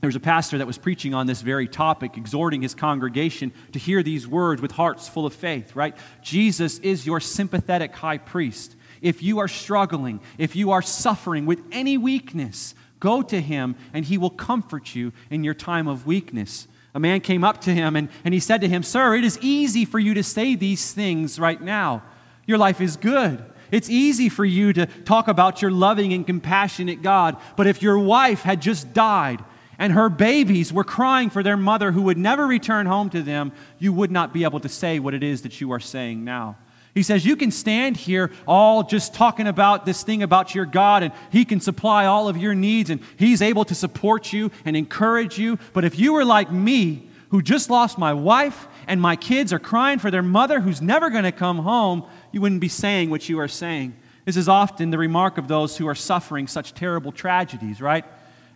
There was a pastor that was preaching on this very topic, exhorting his congregation to hear these words with hearts full of faith, right? Jesus is your sympathetic high priest. If you are struggling, if you are suffering with any weakness, go to him and he will comfort you in your time of weakness. A man came up to him and, and he said to him, Sir, it is easy for you to say these things right now. Your life is good. It's easy for you to talk about your loving and compassionate God, but if your wife had just died, and her babies were crying for their mother who would never return home to them, you would not be able to say what it is that you are saying now. He says, You can stand here all just talking about this thing about your God, and He can supply all of your needs, and He's able to support you and encourage you. But if you were like me, who just lost my wife, and my kids are crying for their mother who's never going to come home, you wouldn't be saying what you are saying. This is often the remark of those who are suffering such terrible tragedies, right?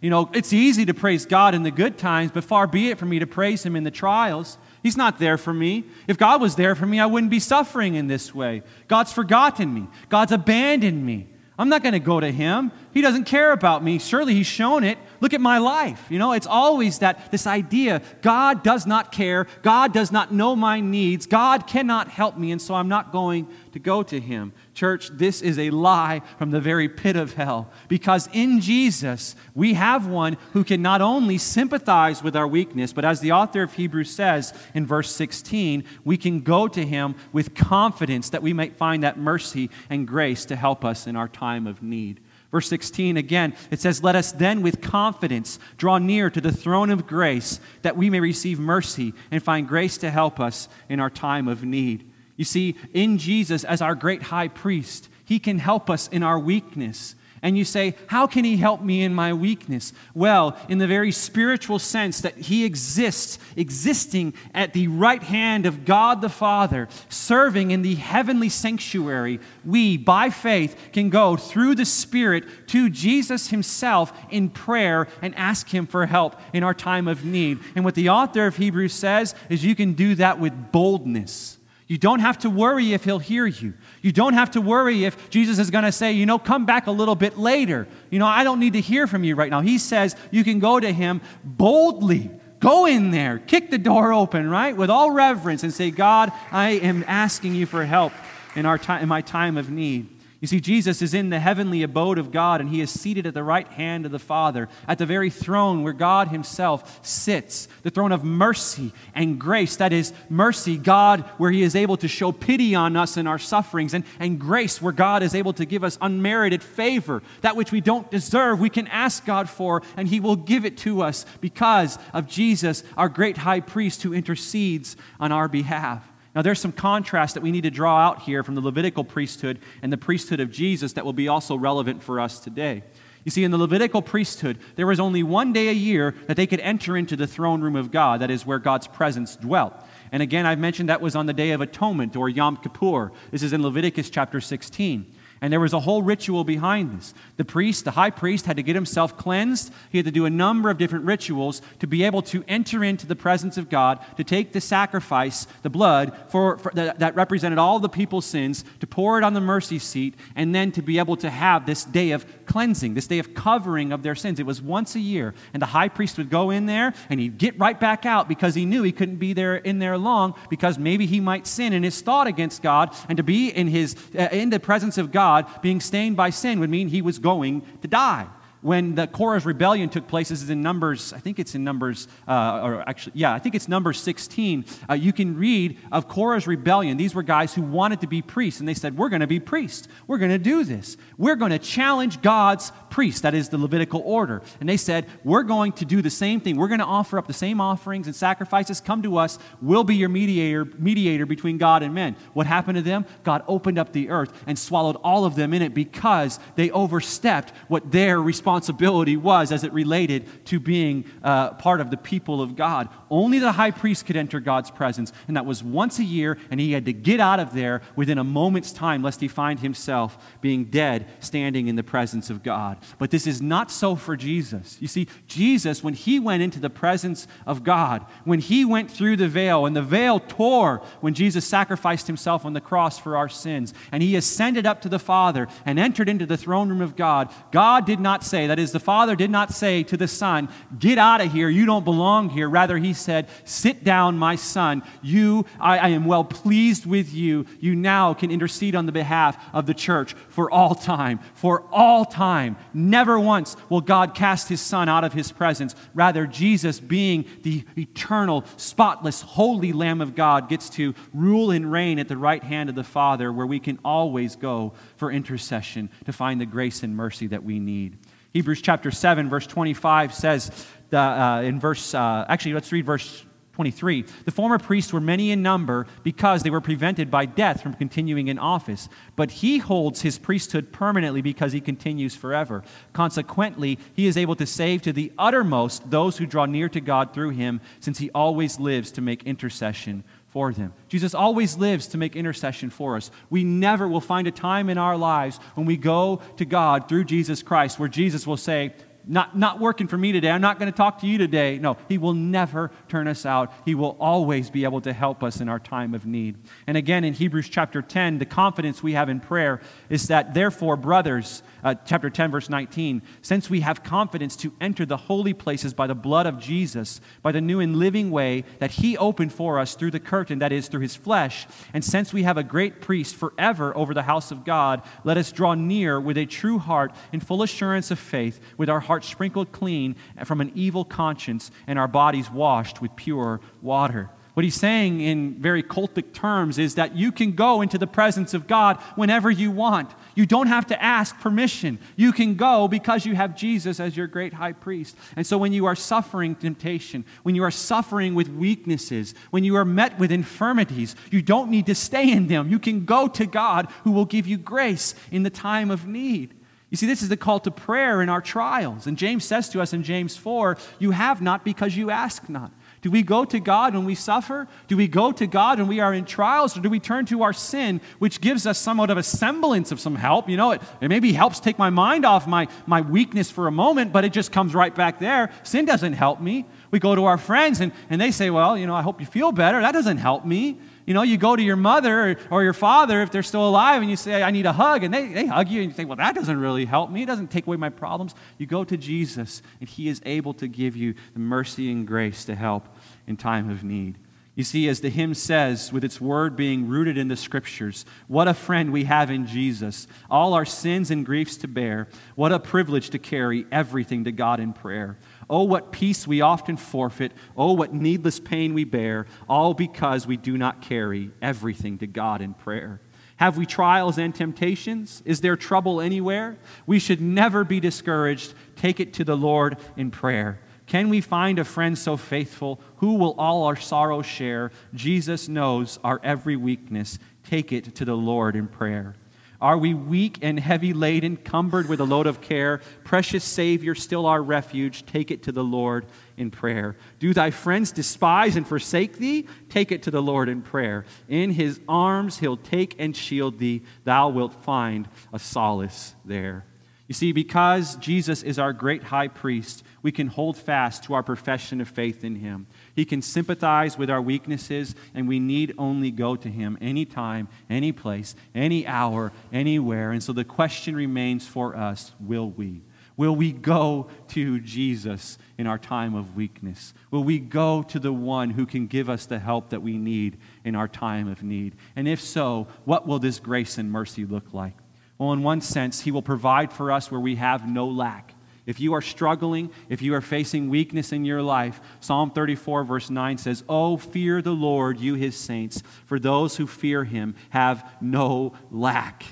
You know, it's easy to praise God in the good times, but far be it for me to praise Him in the trials. He's not there for me. If God was there for me, I wouldn't be suffering in this way. God's forgotten me, God's abandoned me. I'm not going to go to him. He doesn't care about me. Surely he's shown it. Look at my life. You know, it's always that this idea God does not care. God does not know my needs. God cannot help me, and so I'm not going to go to him. Church, this is a lie from the very pit of hell because in Jesus we have one who can not only sympathize with our weakness, but as the author of Hebrews says in verse 16, we can go to him with confidence that we might find that mercy and grace to help us in our time of need. Verse 16 again, it says, Let us then with confidence draw near to the throne of grace that we may receive mercy and find grace to help us in our time of need. You see, in Jesus as our great high priest, he can help us in our weakness. And you say, How can he help me in my weakness? Well, in the very spiritual sense that he exists, existing at the right hand of God the Father, serving in the heavenly sanctuary, we, by faith, can go through the Spirit to Jesus himself in prayer and ask him for help in our time of need. And what the author of Hebrews says is you can do that with boldness. You don't have to worry if he'll hear you. You don't have to worry if Jesus is going to say, you know, come back a little bit later. You know, I don't need to hear from you right now. He says you can go to him boldly. Go in there, kick the door open, right? With all reverence and say, God, I am asking you for help in, our time, in my time of need. You see, Jesus is in the heavenly abode of God, and he is seated at the right hand of the Father, at the very throne where God himself sits, the throne of mercy and grace. That is, mercy, God, where he is able to show pity on us in our sufferings, and, and grace, where God is able to give us unmerited favor. That which we don't deserve, we can ask God for, and he will give it to us because of Jesus, our great high priest who intercedes on our behalf. Now, there's some contrast that we need to draw out here from the Levitical priesthood and the priesthood of Jesus that will be also relevant for us today. You see, in the Levitical priesthood, there was only one day a year that they could enter into the throne room of God, that is where God's presence dwelt. And again, I've mentioned that was on the Day of Atonement or Yom Kippur. This is in Leviticus chapter 16. And there was a whole ritual behind this. The priest, the high priest, had to get himself cleansed. He had to do a number of different rituals to be able to enter into the presence of God, to take the sacrifice, the blood, for, for that, that represented all the people's sins, to pour it on the mercy seat, and then to be able to have this day of cleansing, this day of covering of their sins. It was once a year. And the high priest would go in there and he'd get right back out because he knew he couldn't be there in there long because maybe he might sin in his thought against God. And to be in, his, uh, in the presence of God, God, being stained by sin would mean he was going to die when the Korah's rebellion took place, this is in Numbers, I think it's in Numbers, uh, or actually, yeah, I think it's Numbers 16. Uh, you can read of Korah's rebellion. These were guys who wanted to be priests, and they said, We're going to be priests. We're going to do this. We're going to challenge God's priests, that is the Levitical order. And they said, We're going to do the same thing. We're going to offer up the same offerings and sacrifices. Come to us. We'll be your mediator, mediator between God and men. What happened to them? God opened up the earth and swallowed all of them in it because they overstepped what their responsibility responsibility was as it related to being uh, part of the people of God. Only the high priest could enter God's presence, and that was once a year, and he had to get out of there within a moment's time lest he find himself being dead standing in the presence of God. But this is not so for Jesus. You see, Jesus, when he went into the presence of God, when he went through the veil, and the veil tore when Jesus sacrificed himself on the cross for our sins, and he ascended up to the Father and entered into the throne room of God, God did not say, that is, the Father did not say to the Son, Get out of here, you don't belong here. Rather, he said, Sit down, my son. You, I, I am well pleased with you. You now can intercede on the behalf of the church for all time. For all time. Never once will God cast his son out of his presence. Rather, Jesus, being the eternal, spotless, holy Lamb of God, gets to rule and reign at the right hand of the Father, where we can always go for intercession to find the grace and mercy that we need. Hebrews chapter 7, verse 25 says, uh, in verse, uh, actually, let's read verse 23. The former priests were many in number because they were prevented by death from continuing in office. But he holds his priesthood permanently because he continues forever. Consequently, he is able to save to the uttermost those who draw near to God through him, since he always lives to make intercession for them. Jesus always lives to make intercession for us. We never will find a time in our lives when we go to God through Jesus Christ where Jesus will say, not, not working for me today. I'm not going to talk to you today. No, He will never turn us out. He will always be able to help us in our time of need. And again, in Hebrews chapter 10, the confidence we have in prayer is that, therefore, brothers, uh, chapter 10, verse 19, since we have confidence to enter the holy places by the blood of Jesus, by the new and living way that He opened for us through the curtain, that is, through His flesh, and since we have a great priest forever over the house of God, let us draw near with a true heart in full assurance of faith, with our hearts sprinkled clean from an evil conscience and our bodies washed with pure water. What he's saying in very cultic terms is that you can go into the presence of God whenever you want. You don't have to ask permission. You can go because you have Jesus as your great high priest. And so when you are suffering temptation, when you are suffering with weaknesses, when you are met with infirmities, you don't need to stay in them. You can go to God who will give you grace in the time of need. You see, this is the call to prayer in our trials. And James says to us in James 4 You have not because you ask not. Do we go to God when we suffer? Do we go to God when we are in trials? Or do we turn to our sin, which gives us somewhat of a semblance of some help? You know, it, it maybe helps take my mind off my, my weakness for a moment, but it just comes right back there. Sin doesn't help me. We go to our friends and, and they say, Well, you know, I hope you feel better. That doesn't help me. You know, you go to your mother or, or, your father if they're still alive and you say, I need a hug, and they, they hug you and you say, Well, that doesn't really help me. It doesn't take away my problems. You go to Jesus and He is able to give you the mercy and grace to help in time of need. You see, as the hymn says, with its word being rooted in the scriptures, what a friend we have in Jesus, all our sins and griefs to bear. What a privilege to carry everything to God in prayer. Oh, what peace we often forfeit. Oh, what needless pain we bear, all because we do not carry everything to God in prayer. Have we trials and temptations? Is there trouble anywhere? We should never be discouraged. Take it to the Lord in prayer. Can we find a friend so faithful who will all our sorrow share? Jesus knows our every weakness. Take it to the Lord in prayer. Are we weak and heavy laden, cumbered with a load of care? Precious Savior, still our refuge. Take it to the Lord in prayer. Do thy friends despise and forsake thee? Take it to the Lord in prayer. In his arms he'll take and shield thee. Thou wilt find a solace there. You see, because Jesus is our great high priest, we can hold fast to our profession of faith in him. He can sympathize with our weaknesses, and we need only go to him anytime, any place, any hour, anywhere. And so the question remains for us will we? Will we go to Jesus in our time of weakness? Will we go to the one who can give us the help that we need in our time of need? And if so, what will this grace and mercy look like? Well, in one sense, He will provide for us where we have no lack. If you are struggling, if you are facing weakness in your life, Psalm 34, verse 9 says, Oh, fear the Lord, you his saints, for those who fear him have no lack.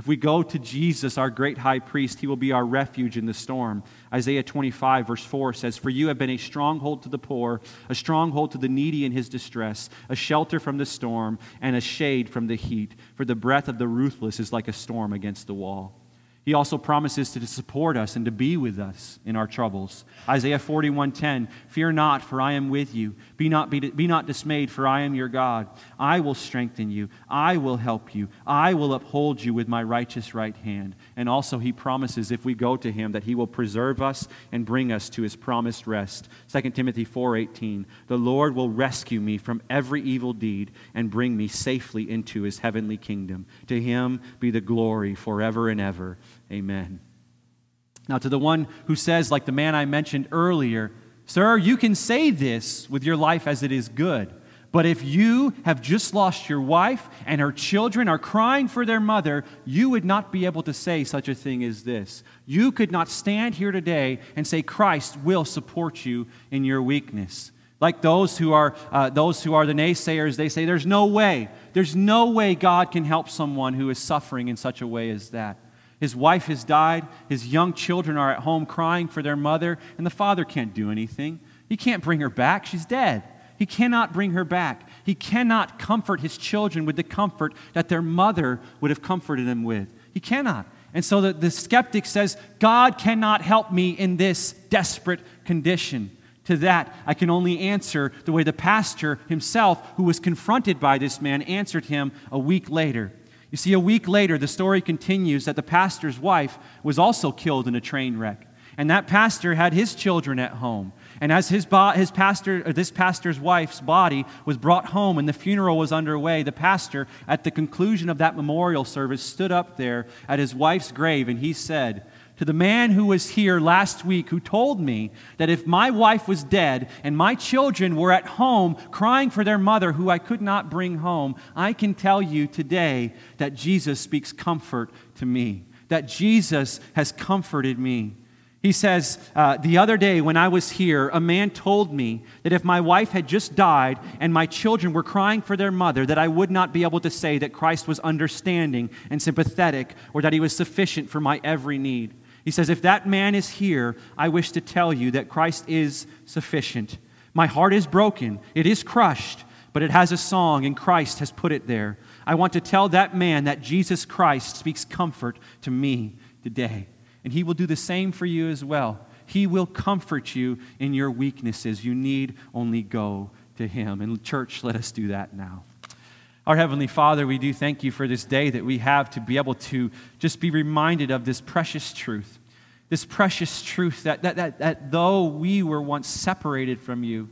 If we go to Jesus, our great high priest, he will be our refuge in the storm. Isaiah 25, verse 4 says, For you have been a stronghold to the poor, a stronghold to the needy in his distress, a shelter from the storm, and a shade from the heat. For the breath of the ruthless is like a storm against the wall. He also promises to support us and to be with us in our troubles. Isaiah 41:10, "Fear not, for I am with you. Be not, be, be not dismayed, for I am your God. I will strengthen you. I will help you. I will uphold you with my righteous right hand." And also he promises if we go to him that he will preserve us and bring us to his promised rest. 2 Timothy 4:18, "The Lord will rescue me from every evil deed and bring me safely into his heavenly kingdom. To him be the glory forever and ever." Amen. Now, to the one who says, like the man I mentioned earlier, Sir, you can say this with your life as it is good. But if you have just lost your wife and her children are crying for their mother, you would not be able to say such a thing as this. You could not stand here today and say, Christ will support you in your weakness. Like those who are uh, those who are the naysayers, they say, "There's no way. There's no way God can help someone who is suffering in such a way as that." His wife has died. His young children are at home crying for their mother, and the father can't do anything. He can't bring her back. She's dead. He cannot bring her back. He cannot comfort his children with the comfort that their mother would have comforted them with. He cannot. And so the, the skeptic says, God cannot help me in this desperate condition. To that, I can only answer the way the pastor himself, who was confronted by this man, answered him a week later. You see, a week later, the story continues that the pastor's wife was also killed in a train wreck. And that pastor had his children at home. And as his, bo- his pastor, this pastor's wife's body was brought home and the funeral was underway, the pastor, at the conclusion of that memorial service, stood up there at his wife's grave and he said, to the man who was here last week who told me that if my wife was dead and my children were at home crying for their mother who I could not bring home, I can tell you today that Jesus speaks comfort to me, that Jesus has comforted me. He says, uh, The other day when I was here, a man told me that if my wife had just died and my children were crying for their mother, that I would not be able to say that Christ was understanding and sympathetic or that he was sufficient for my every need. He says, If that man is here, I wish to tell you that Christ is sufficient. My heart is broken, it is crushed, but it has a song, and Christ has put it there. I want to tell that man that Jesus Christ speaks comfort to me today. And He will do the same for you as well. He will comfort you in your weaknesses. You need only go to Him. And, church, let us do that now. Our Heavenly Father, we do thank you for this day that we have to be able to just be reminded of this precious truth. This precious truth that, that, that, that though we were once separated from you,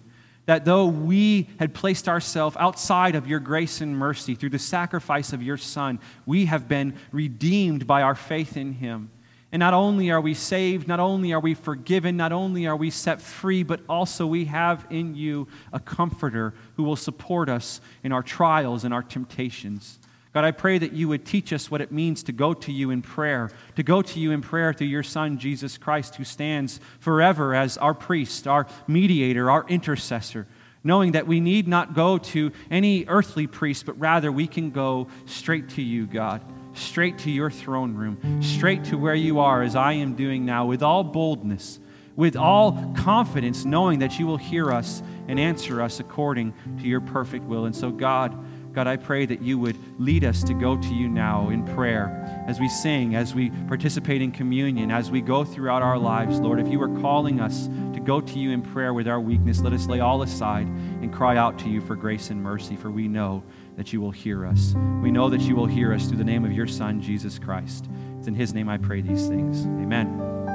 that though we had placed ourselves outside of your grace and mercy through the sacrifice of your Son, we have been redeemed by our faith in Him. And not only are we saved, not only are we forgiven, not only are we set free, but also we have in you a comforter who will support us in our trials and our temptations. God, I pray that you would teach us what it means to go to you in prayer, to go to you in prayer through your Son, Jesus Christ, who stands forever as our priest, our mediator, our intercessor, knowing that we need not go to any earthly priest, but rather we can go straight to you, God straight to your throne room, straight to where you are, as I am doing now, with all boldness, with all confidence, knowing that you will hear us and answer us according to your perfect will. And so, God, God, I pray that you would lead us to go to you now in prayer as we sing, as we participate in communion, as we go throughout our lives, Lord. If you are calling us to go to you in prayer with our weakness, let us lay all aside and cry out to you for grace and mercy, for we know that you will hear us. We know that you will hear us through the name of your Son, Jesus Christ. It's in his name I pray these things. Amen.